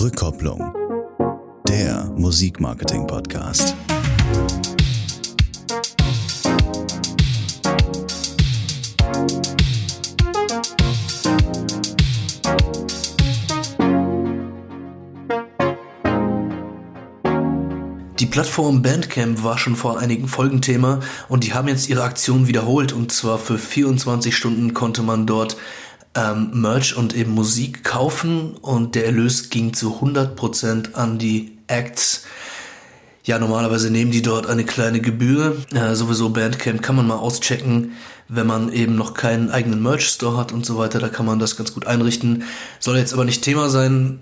Rückkopplung. Der Musikmarketing-Podcast. Die Plattform Bandcamp war schon vor einigen Folgen Thema und die haben jetzt ihre Aktion wiederholt und zwar für 24 Stunden konnte man dort ähm, Merch und eben Musik kaufen und der Erlös ging zu 100% an die Acts. Ja, normalerweise nehmen die dort eine kleine Gebühr. Äh, sowieso Bandcamp kann man mal auschecken, wenn man eben noch keinen eigenen Merch-Store hat und so weiter. Da kann man das ganz gut einrichten. Soll jetzt aber nicht Thema sein.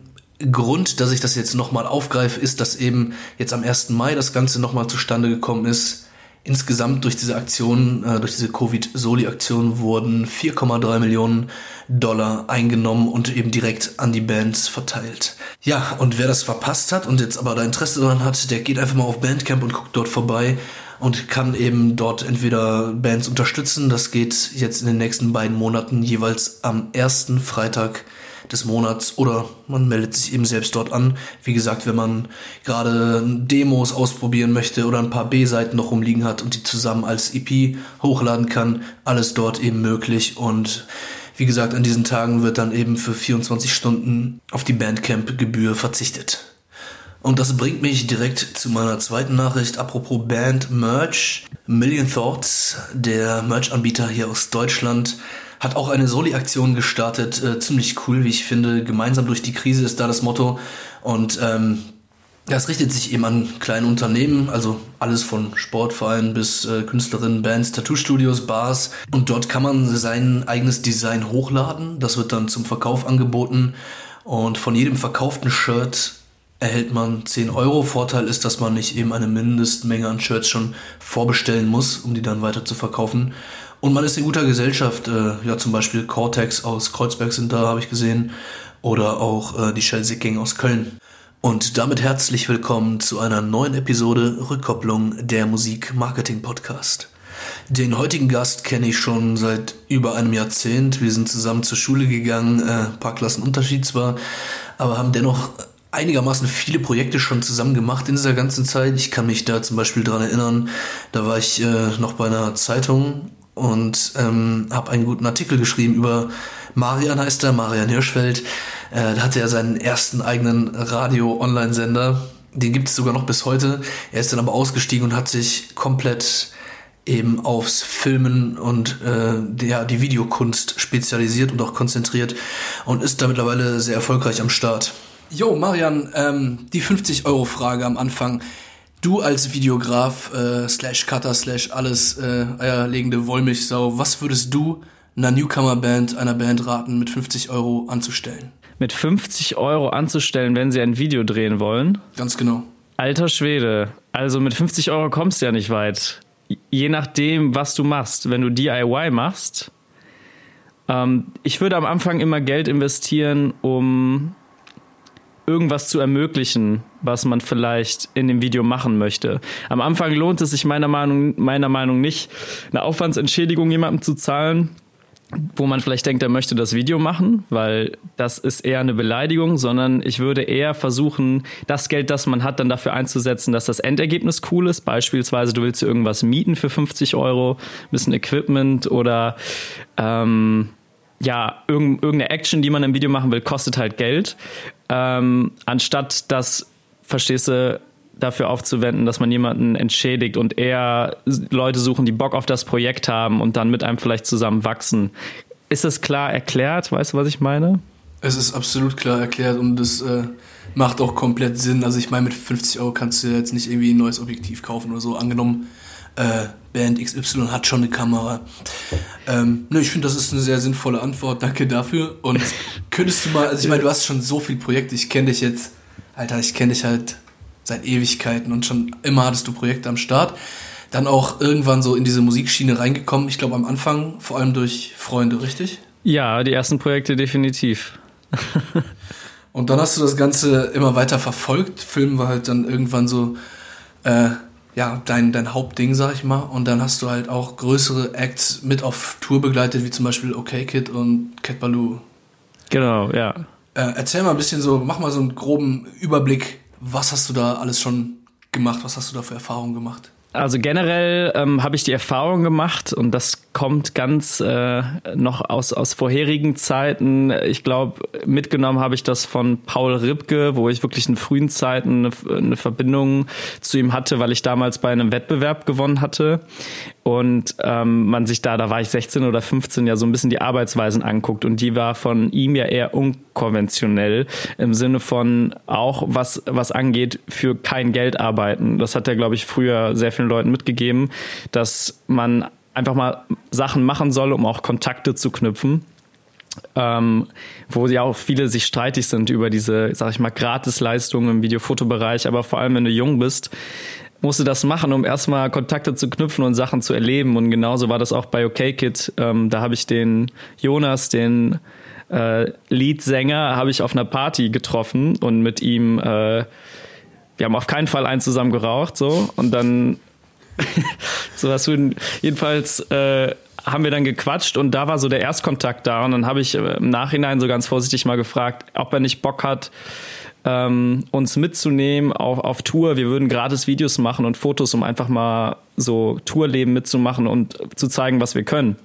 Grund, dass ich das jetzt nochmal aufgreife, ist, dass eben jetzt am 1. Mai das Ganze nochmal zustande gekommen ist. Insgesamt durch diese Aktion, äh, durch diese Covid-Soli-Aktion wurden 4,3 Millionen Dollar eingenommen und eben direkt an die Bands verteilt. Ja, und wer das verpasst hat und jetzt aber da Interesse daran hat, der geht einfach mal auf Bandcamp und guckt dort vorbei und kann eben dort entweder Bands unterstützen. Das geht jetzt in den nächsten beiden Monaten jeweils am ersten Freitag des Monats oder man meldet sich eben selbst dort an. Wie gesagt, wenn man gerade Demos ausprobieren möchte oder ein paar B-Seiten noch rumliegen hat und die zusammen als EP hochladen kann, alles dort eben möglich und wie gesagt, an diesen Tagen wird dann eben für 24 Stunden auf die Bandcamp-Gebühr verzichtet. Und das bringt mich direkt zu meiner zweiten Nachricht. Apropos Band Merch. Million Thoughts, der Merch-Anbieter hier aus Deutschland, hat auch eine Soli-Aktion gestartet. Äh, ziemlich cool, wie ich finde. Gemeinsam durch die Krise ist da das Motto. Und ähm, das richtet sich eben an kleine Unternehmen, also alles von Sportvereinen bis äh, Künstlerinnen, Bands, Tattoo-Studios, Bars. Und dort kann man sein eigenes Design hochladen. Das wird dann zum Verkauf angeboten. Und von jedem verkauften Shirt erhält man 10 Euro. Vorteil ist, dass man nicht eben eine Mindestmenge an Shirts schon vorbestellen muss, um die dann weiter zu verkaufen. Und man ist in guter Gesellschaft. Äh, ja, zum Beispiel Cortex aus Kreuzberg sind da, habe ich gesehen. Oder auch äh, die Chelsea Gang aus Köln. Und damit herzlich willkommen zu einer neuen Episode Rückkopplung der Musik Marketing Podcast. Den heutigen Gast kenne ich schon seit über einem Jahrzehnt. Wir sind zusammen zur Schule gegangen, äh, paar Klassen Unterschied zwar, aber haben dennoch einigermaßen viele Projekte schon zusammen gemacht in dieser ganzen Zeit. Ich kann mich da zum Beispiel dran erinnern, da war ich äh, noch bei einer Zeitung und ähm, habe einen guten Artikel geschrieben über Marian heißt er, Marian Hirschfeld. Äh, da hatte er seinen ersten eigenen Radio-Online-Sender. Den gibt es sogar noch bis heute. Er ist dann aber ausgestiegen und hat sich komplett eben aufs Filmen und äh, ja, die Videokunst spezialisiert und auch konzentriert und ist da mittlerweile sehr erfolgreich am Start. Jo, Marian, ähm, die 50-Euro-Frage am Anfang. Du als Videograf, äh, slash Cutter, slash alles äh, eierlegende Wollmilchsau, was würdest du einer Newcomer-Band, einer Band raten, mit 50 Euro anzustellen? Mit 50 Euro anzustellen, wenn sie ein Video drehen wollen? Ganz genau. Alter Schwede. Also mit 50 Euro kommst du ja nicht weit. Je nachdem, was du machst. Wenn du DIY machst, ähm, ich würde am Anfang immer Geld investieren, um irgendwas zu ermöglichen, was man vielleicht in dem Video machen möchte. Am Anfang lohnt es sich meiner Meinung, meiner Meinung nicht, eine Aufwandsentschädigung jemandem zu zahlen, wo man vielleicht denkt, er möchte das Video machen, weil das ist eher eine Beleidigung, sondern ich würde eher versuchen, das Geld, das man hat, dann dafür einzusetzen, dass das Endergebnis cool ist. Beispielsweise, du willst irgendwas mieten für 50 Euro, ein bisschen Equipment oder ähm, ja, irgendeine Action, die man im Video machen will, kostet halt Geld. Ähm, anstatt das, verstehst du, dafür aufzuwenden, dass man jemanden entschädigt und eher Leute suchen, die Bock auf das Projekt haben und dann mit einem vielleicht zusammen wachsen. Ist das klar erklärt? Weißt du, was ich meine? Es ist absolut klar erklärt und es äh, macht auch komplett Sinn. Also ich meine, mit 50 Euro kannst du jetzt nicht irgendwie ein neues Objektiv kaufen oder so. Angenommen, äh, Band XY hat schon eine Kamera. Ähm, ne, ich finde, das ist eine sehr sinnvolle Antwort. Danke dafür. Und könntest du mal, also ich meine, du hast schon so viele Projekte. Ich kenne dich jetzt, Alter, ich kenne dich halt seit Ewigkeiten und schon immer hattest du Projekte am Start. Dann auch irgendwann so in diese Musikschiene reingekommen. Ich glaube am Anfang vor allem durch Freunde, richtig? Ja, die ersten Projekte definitiv. und dann hast du das Ganze immer weiter verfolgt. Film war halt dann irgendwann so äh, ja, dein, dein Hauptding, sag ich mal. Und dann hast du halt auch größere Acts mit auf Tour begleitet, wie zum Beispiel OK Kid und Cat Baloo. Genau, ja. Äh, erzähl mal ein bisschen so, mach mal so einen groben Überblick. Was hast du da alles schon gemacht? Was hast du da für Erfahrungen gemacht? Also generell ähm, habe ich die Erfahrung gemacht und das kommt ganz äh, noch aus, aus vorherigen Zeiten. Ich glaube, mitgenommen habe ich das von Paul Ripke, wo ich wirklich in frühen Zeiten eine, eine Verbindung zu ihm hatte, weil ich damals bei einem Wettbewerb gewonnen hatte und ähm, man sich da, da war ich 16 oder 15, ja so ein bisschen die Arbeitsweisen anguckt und die war von ihm ja eher unkonventionell im Sinne von auch was was angeht für kein Geld arbeiten. Das hat er glaube ich früher sehr vielen Leuten mitgegeben, dass man einfach mal Sachen machen soll, um auch Kontakte zu knüpfen. Ähm, wo ja auch viele sich streitig sind über diese, sag ich mal, Gratisleistungen im Videofotobereich, aber vor allem, wenn du jung bist, musst du das machen, um erstmal Kontakte zu knüpfen und Sachen zu erleben. Und genauso war das auch bei OKKid. Ähm, da habe ich den Jonas, den äh, Leadsänger, habe ich auf einer Party getroffen und mit ihm, äh, wir haben auf keinen Fall einen zusammen geraucht, so. Und dann so was jedenfalls äh, haben wir dann gequatscht und da war so der Erstkontakt da und dann habe ich äh, im Nachhinein so ganz vorsichtig mal gefragt, ob er nicht Bock hat, ähm, uns mitzunehmen auf, auf Tour. Wir würden gratis Videos machen und Fotos, um einfach mal so Tourleben mitzumachen und zu zeigen, was wir können.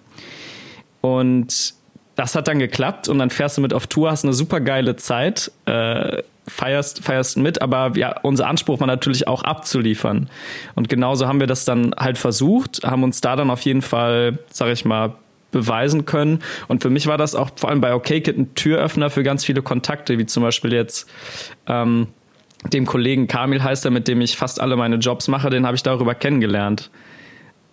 Und das hat dann geklappt und dann fährst du mit auf Tour, hast eine super geile Zeit. Äh, feierst, feierst mit, aber ja, unser Anspruch war natürlich auch abzuliefern. Und genauso haben wir das dann halt versucht, haben uns da dann auf jeden Fall, sag ich mal, beweisen können. Und für mich war das auch vor allem bei OKKit ein Türöffner für ganz viele Kontakte, wie zum Beispiel jetzt ähm, dem Kollegen Kamil heißt er, mit dem ich fast alle meine Jobs mache, den habe ich darüber kennengelernt.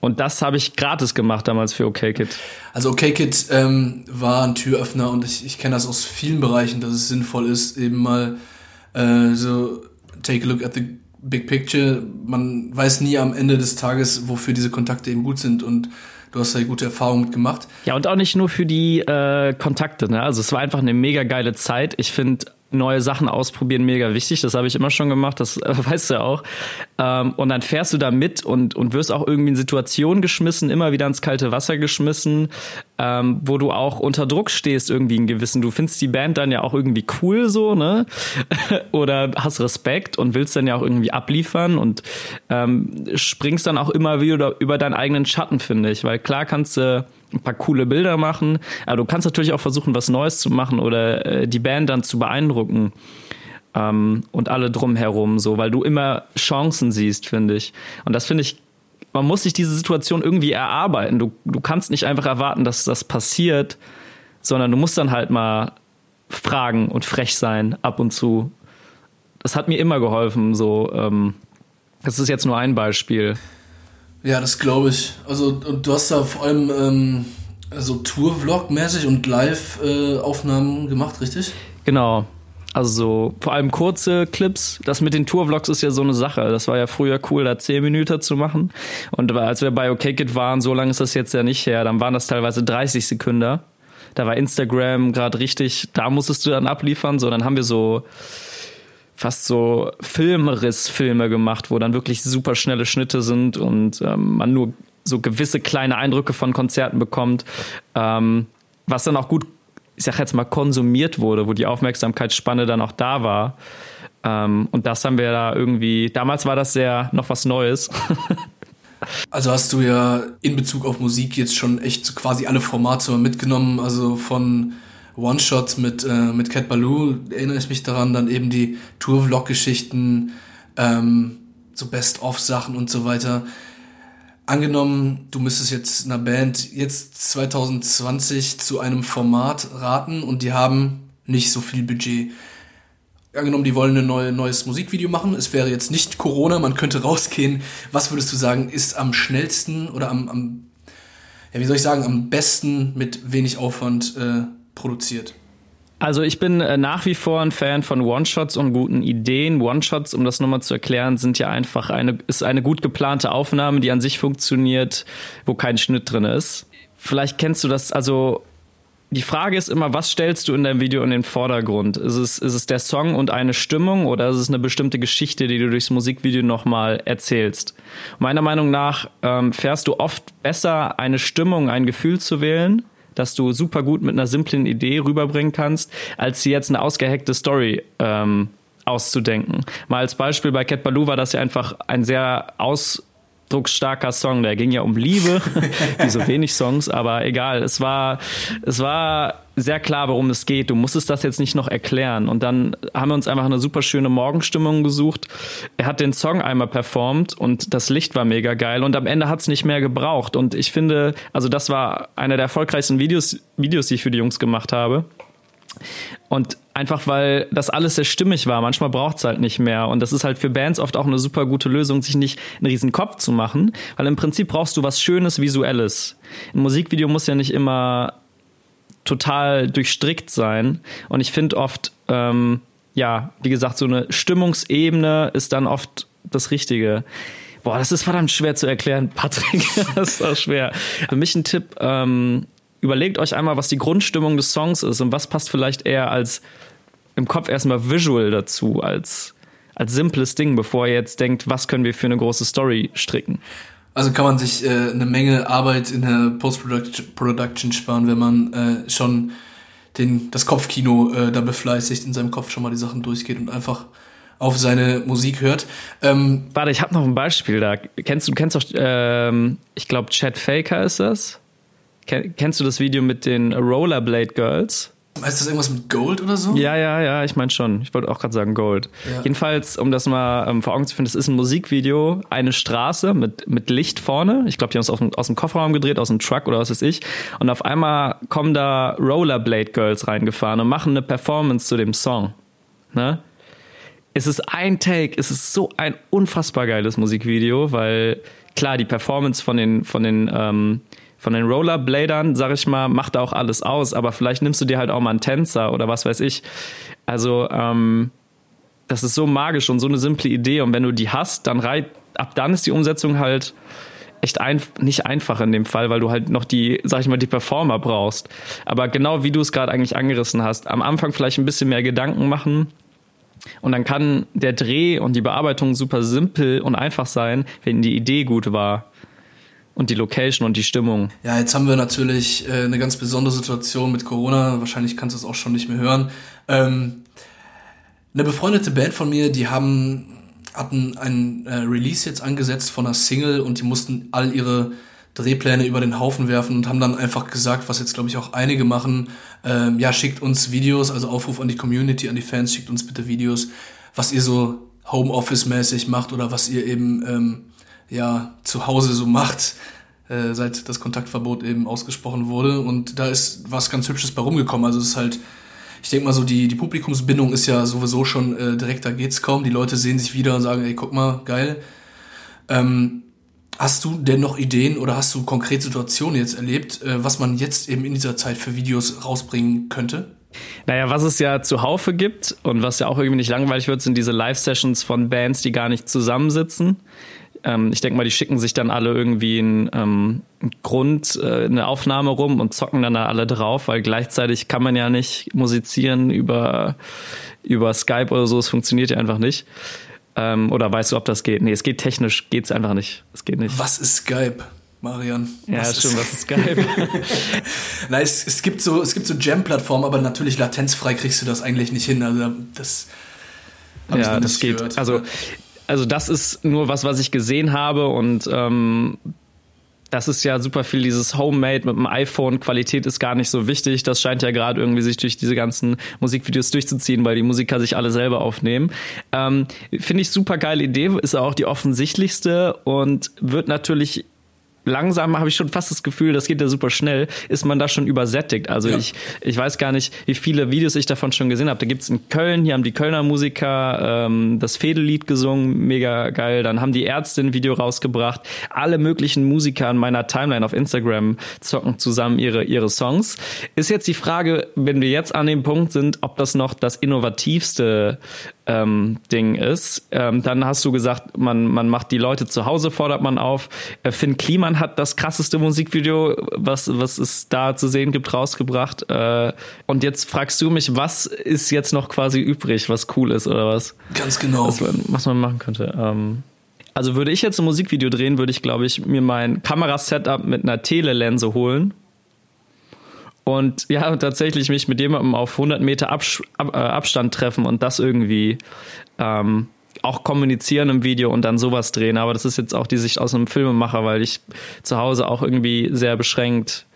Und das habe ich gratis gemacht damals für OKKit. Also OKKit ähm, war ein Türöffner und ich, ich kenne das aus vielen Bereichen, dass es sinnvoll ist, eben mal äh, so take a look at the big picture. Man weiß nie am Ende des Tages, wofür diese Kontakte eben gut sind und du hast da gute Erfahrungen mitgemacht. Ja, und auch nicht nur für die äh, Kontakte. Ne? Also es war einfach eine mega geile Zeit. Ich finde neue Sachen ausprobieren mega wichtig. Das habe ich immer schon gemacht, das äh, weißt du ja auch. Ähm, und dann fährst du da mit und, und wirst auch irgendwie in Situationen geschmissen, immer wieder ins kalte Wasser geschmissen, ähm, wo du auch unter Druck stehst irgendwie in gewissen. Du findest die Band dann ja auch irgendwie cool so, ne? Oder hast Respekt und willst dann ja auch irgendwie abliefern und ähm, springst dann auch immer wieder über deinen eigenen Schatten, finde ich. Weil klar kannst du ein paar coole Bilder machen, aber du kannst natürlich auch versuchen, was Neues zu machen oder äh, die Band dann zu beeindrucken ähm, und alle drumherum, so, weil du immer Chancen siehst, finde ich. Und das finde ich, man muss sich diese Situation irgendwie erarbeiten. Du, du kannst nicht einfach erwarten, dass das passiert, sondern du musst dann halt mal fragen und frech sein ab und zu. Das hat mir immer geholfen, so. Ähm, das ist jetzt nur ein Beispiel. Ja, das glaube ich. Also und du hast da vor allem ähm, so Tour-Vlog-mäßig und Live-Aufnahmen gemacht, richtig? Genau. Also so, vor allem kurze Clips. Das mit den Tour-Vlogs ist ja so eine Sache. Das war ja früher cool, da 10 Minuten zu machen. Und als wir bei OKKit waren, so lange ist das jetzt ja nicht her, dann waren das teilweise 30 Sekunden. Da war Instagram gerade richtig, da musstest du dann abliefern. So, dann haben wir so fast so Filmrissfilme gemacht, wo dann wirklich super schnelle Schnitte sind und ähm, man nur so gewisse kleine Eindrücke von Konzerten bekommt, ähm, was dann auch gut, ich sag jetzt mal, konsumiert wurde, wo die Aufmerksamkeitsspanne dann auch da war. Ähm, und das haben wir da irgendwie, damals war das sehr noch was Neues. Also hast du ja in Bezug auf Musik jetzt schon echt quasi alle Formate mitgenommen, also von One-Shots mit, äh, mit Cat Baloo, erinnere ich mich daran, dann eben die Tour-Vlog-Geschichten, ähm, so Best-of-Sachen und so weiter. Angenommen, du müsstest jetzt einer Band jetzt 2020 zu einem Format raten und die haben nicht so viel Budget. Angenommen, die wollen ein neue, neues Musikvideo machen, es wäre jetzt nicht Corona, man könnte rausgehen. Was würdest du sagen, ist am schnellsten oder am, am ja, wie soll ich sagen, am besten mit wenig Aufwand äh, produziert? Also ich bin äh, nach wie vor ein Fan von One-Shots und guten Ideen. One-Shots, um das nochmal zu erklären, sind ja einfach eine, ist eine gut geplante Aufnahme, die an sich funktioniert, wo kein Schnitt drin ist. Vielleicht kennst du das, also die Frage ist immer, was stellst du in deinem Video in den Vordergrund? Ist es, ist es der Song und eine Stimmung oder ist es eine bestimmte Geschichte, die du durchs Musikvideo nochmal erzählst? Meiner Meinung nach ähm, fährst du oft besser, eine Stimmung, ein Gefühl zu wählen, dass du super gut mit einer simplen Idee rüberbringen kannst, als sie jetzt eine ausgehackte Story ähm, auszudenken. Mal als Beispiel bei Cat Baloo war das ja einfach ein sehr ausdrucksstarker Song. Der ging ja um Liebe, wie so wenig Songs, aber egal. Es war, es war sehr klar, worum es geht. Du musstest das jetzt nicht noch erklären. Und dann haben wir uns einfach eine super schöne Morgenstimmung gesucht. Er hat den Song einmal performt und das Licht war mega geil. Und am Ende hat es nicht mehr gebraucht. Und ich finde, also das war einer der erfolgreichsten Videos, Videos, die ich für die Jungs gemacht habe. Und einfach weil das alles sehr stimmig war. Manchmal braucht es halt nicht mehr. Und das ist halt für Bands oft auch eine super gute Lösung, sich nicht einen riesen Kopf zu machen. Weil im Prinzip brauchst du was Schönes, Visuelles. Ein Musikvideo muss ja nicht immer total durchstrickt sein. Und ich finde oft, ähm, ja, wie gesagt, so eine Stimmungsebene ist dann oft das Richtige. Boah, das ist verdammt schwer zu erklären, Patrick. das ist schwer. Für mich ein Tipp, ähm, überlegt euch einmal, was die Grundstimmung des Songs ist und was passt vielleicht eher als im Kopf erstmal visual dazu, als, als simples Ding, bevor ihr jetzt denkt, was können wir für eine große Story stricken. Also kann man sich äh, eine Menge Arbeit in der Post-Production sparen, wenn man äh, schon den, das Kopfkino äh, da befleißigt, in seinem Kopf schon mal die Sachen durchgeht und einfach auf seine Musik hört. Ähm, Warte, ich habe noch ein Beispiel da. Kennst du, kennst doch, ähm, ich glaube, Chad Faker ist das? Kennst du das Video mit den Rollerblade Girls? Heißt das irgendwas mit Gold oder so? Ja, ja, ja, ich meine schon. Ich wollte auch gerade sagen Gold. Ja. Jedenfalls, um das mal ähm, vor Augen zu finden, das ist ein Musikvideo, eine Straße mit, mit Licht vorne. Ich glaube, die haben es aus, aus dem Kofferraum gedreht, aus dem Truck oder was weiß ich. Und auf einmal kommen da Rollerblade Girls reingefahren und machen eine Performance zu dem Song. Ne? Es ist ein Take, es ist so ein unfassbar geiles Musikvideo, weil klar, die Performance von den, von den ähm, von den Rollerbladern, sag ich mal, macht auch alles aus, aber vielleicht nimmst du dir halt auch mal einen Tänzer oder was weiß ich. Also, ähm, das ist so magisch und so eine simple Idee und wenn du die hast, dann reit, ab dann ist die Umsetzung halt echt ein, nicht einfach in dem Fall, weil du halt noch die, sag ich mal, die Performer brauchst. Aber genau wie du es gerade eigentlich angerissen hast, am Anfang vielleicht ein bisschen mehr Gedanken machen, und dann kann der Dreh und die Bearbeitung super simpel und einfach sein, wenn die Idee gut war und die Location und die Stimmung. Ja, jetzt haben wir natürlich äh, eine ganz besondere Situation mit Corona. Wahrscheinlich kannst du es auch schon nicht mehr hören. Ähm, eine befreundete Band von mir, die haben hatten ein äh, Release jetzt angesetzt von einer Single und die mussten all ihre Drehpläne über den Haufen werfen und haben dann einfach gesagt, was jetzt glaube ich auch einige machen, ähm, ja, schickt uns Videos, also Aufruf an die Community, an die Fans, schickt uns bitte Videos, was ihr so Homeoffice-mäßig macht oder was ihr eben ähm, ja zu Hause so macht, äh, seit das Kontaktverbot eben ausgesprochen wurde. Und da ist was ganz Hübsches bei rumgekommen. Also es ist halt, ich denke mal so, die, die Publikumsbindung ist ja sowieso schon äh, direkt, da geht's kaum. Die Leute sehen sich wieder und sagen, ey, guck mal, geil. Ähm, hast du denn noch Ideen oder hast du konkrete Situationen jetzt erlebt, äh, was man jetzt eben in dieser Zeit für Videos rausbringen könnte? Naja, was es ja zuhaufe gibt und was ja auch irgendwie nicht langweilig wird, sind diese Live-Sessions von Bands, die gar nicht zusammensitzen ähm, ich denke mal, die schicken sich dann alle irgendwie einen, ähm, Grund, äh, eine Aufnahme rum und zocken dann da alle drauf, weil gleichzeitig kann man ja nicht musizieren über, über Skype oder so, es funktioniert ja einfach nicht. Ähm, oder weißt du, ob das geht? Nee, es geht technisch, geht es einfach nicht. Es geht nicht. Was ist Skype? Marian. Ja, was stimmt, was ist Skype? Nein, es, es gibt so, es gibt so Jam-Plattformen, aber natürlich latenzfrei kriegst du das eigentlich nicht hin. Also das ja, das geht. Gehört. Also also das ist nur was, was ich gesehen habe und ähm, das ist ja super viel dieses Homemade mit dem iPhone. Qualität ist gar nicht so wichtig. Das scheint ja gerade irgendwie sich durch diese ganzen Musikvideos durchzuziehen, weil die Musiker sich alle selber aufnehmen. Ähm, Finde ich super geile Idee, ist auch die offensichtlichste und wird natürlich langsam habe ich schon fast das Gefühl, das geht ja super schnell, ist man da schon übersättigt. Also ja. ich, ich weiß gar nicht, wie viele Videos ich davon schon gesehen habe. Da gibt's in Köln, hier haben die Kölner Musiker ähm, das Fädellied gesungen, mega geil. Dann haben die Ärzte ein Video rausgebracht. Alle möglichen Musiker in meiner Timeline auf Instagram zocken zusammen ihre, ihre Songs. Ist jetzt die Frage, wenn wir jetzt an dem Punkt sind, ob das noch das innovativste ähm, Ding ist. Ähm, dann hast du gesagt, man, man macht die Leute zu Hause, fordert man auf. Äh, Finn Kliman hat das krasseste Musikvideo, was, was es da zu sehen gibt, rausgebracht. Äh, und jetzt fragst du mich, was ist jetzt noch quasi übrig, was cool ist oder was? Ganz genau. Was man, was man machen könnte. Ähm, also würde ich jetzt ein Musikvideo drehen, würde ich, glaube ich, mir mein Kamerasetup mit einer Telelense holen Und ja, tatsächlich mich mit jemandem auf 100 Meter Abs Ab äh, Abstand treffen und das irgendwie ähm, auch kommunizieren im Video und dann sowas drehen. Aber das ist jetzt auch die Sicht aus einem Filmemacher, weil ich zu Hause auch irgendwie sehr beschränkt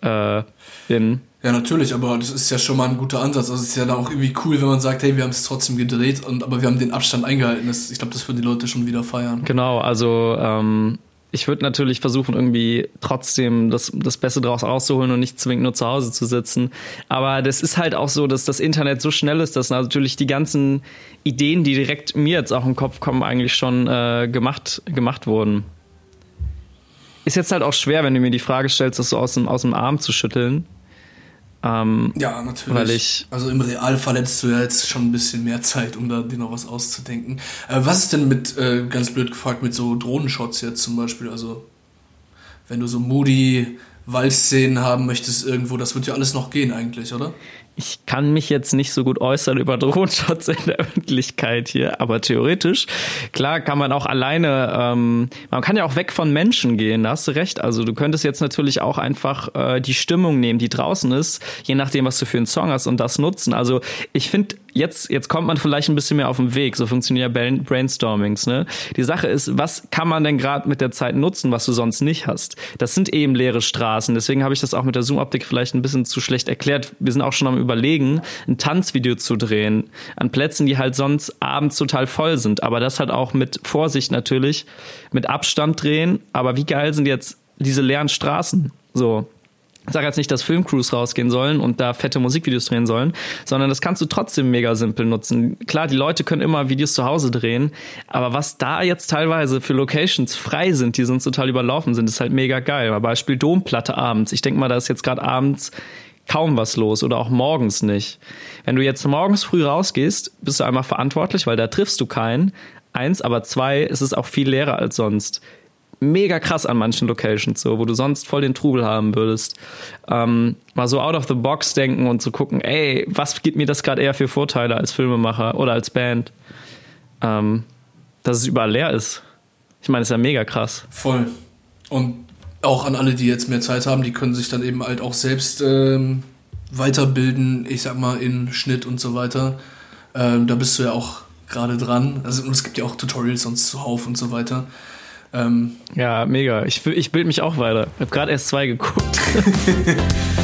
äh, bin. Ja, natürlich, aber das ist ja schon mal ein guter Ansatz. Also es ist ja dann auch irgendwie cool, wenn man sagt, hey, wir haben es trotzdem gedreht, und, aber wir haben den Abstand eingehalten. Das, ich glaube, das würden die Leute schon wieder feiern. Genau, also ähm, ich würde natürlich versuchen, irgendwie trotzdem das, das Beste draus rauszuholen und nicht zwingend nur zu Hause zu sitzen. Aber das ist halt auch so, dass das Internet so schnell ist, dass natürlich die ganzen Ideen, die direkt mir jetzt auch im Kopf kommen, eigentlich schon äh, gemacht, gemacht wurden. Ist jetzt halt auch schwer, wenn du mir die Frage stellst, das so aus dem, aus dem Arm zu schütteln. Ähm, ja, natürlich. Weil ich, also im Real verletzt du ja jetzt schon ein bisschen mehr Zeit, um da dir noch was auszudenken. Äh, was ist denn mit, äh, ganz blöd gefragt, mit so Drohnenshots jetzt zum Beispiel? Also, wenn du so moody Waldszenen haben möchtest irgendwo, das wird ja alles noch gehen eigentlich, oder? Ich kann mich jetzt nicht so gut äußern über Drohenshots in der Öffentlichkeit hier, aber theoretisch, klar kann man auch alleine, ähm, man kann ja auch weg von Menschen gehen, da hast du recht. Also du könntest jetzt natürlich auch einfach äh, die Stimmung nehmen, die draußen ist, je nachdem, was du für einen Song hast und das nutzen. Also ich finde, jetzt, jetzt kommt man vielleicht ein bisschen mehr auf den Weg. So funktionieren ja Brainstormings. Ne? Die Sache ist, was kann man denn gerade mit der Zeit nutzen, was du sonst nicht hast? Das sind eben leere Straßen. Deswegen habe ich das auch mit der Zoom-Optik vielleicht ein bisschen zu schlecht erklärt. Wir sind auch schon am überlegen, ein Tanzvideo zu drehen an Plätzen, die halt sonst abends total voll sind. Aber das halt auch mit Vorsicht natürlich, mit Abstand drehen. Aber wie geil sind jetzt diese leeren Straßen? So, ich sage jetzt nicht, dass Filmcrews rausgehen sollen und da fette Musikvideos drehen sollen, sondern das kannst du trotzdem mega simpel nutzen. Klar, die Leute können immer Videos zu Hause drehen, aber was da jetzt teilweise für Locations frei sind, die sonst total überlaufen sind, ist halt mega geil. Beispiel Domplatte abends. Ich denke mal, da ist jetzt gerade abends kaum was los oder auch morgens nicht. Wenn du jetzt morgens früh rausgehst, bist du einmal verantwortlich, weil da triffst du keinen. Eins, aber zwei, ist es auch viel leerer als sonst mega krass an manchen Locations, so, wo du sonst voll den Trubel haben würdest. Ähm, mal so out of the box denken und zu gucken, ey, was gibt mir das gerade eher für Vorteile als Filmemacher oder als Band? Ähm, dass es überall leer ist. Ich meine, ist ja mega krass. Voll. Und auch an alle, die jetzt mehr Zeit haben, die können sich dann eben halt auch selbst ähm, weiterbilden, ich sag mal, in Schnitt und so weiter. Ähm, da bist du ja auch gerade dran. Also es gibt ja auch Tutorials sonst zuhauf und so weiter. Ähm, ja, mega. Ich, ich bilde mich auch weiter. Ich habe gerade erst zwei geguckt.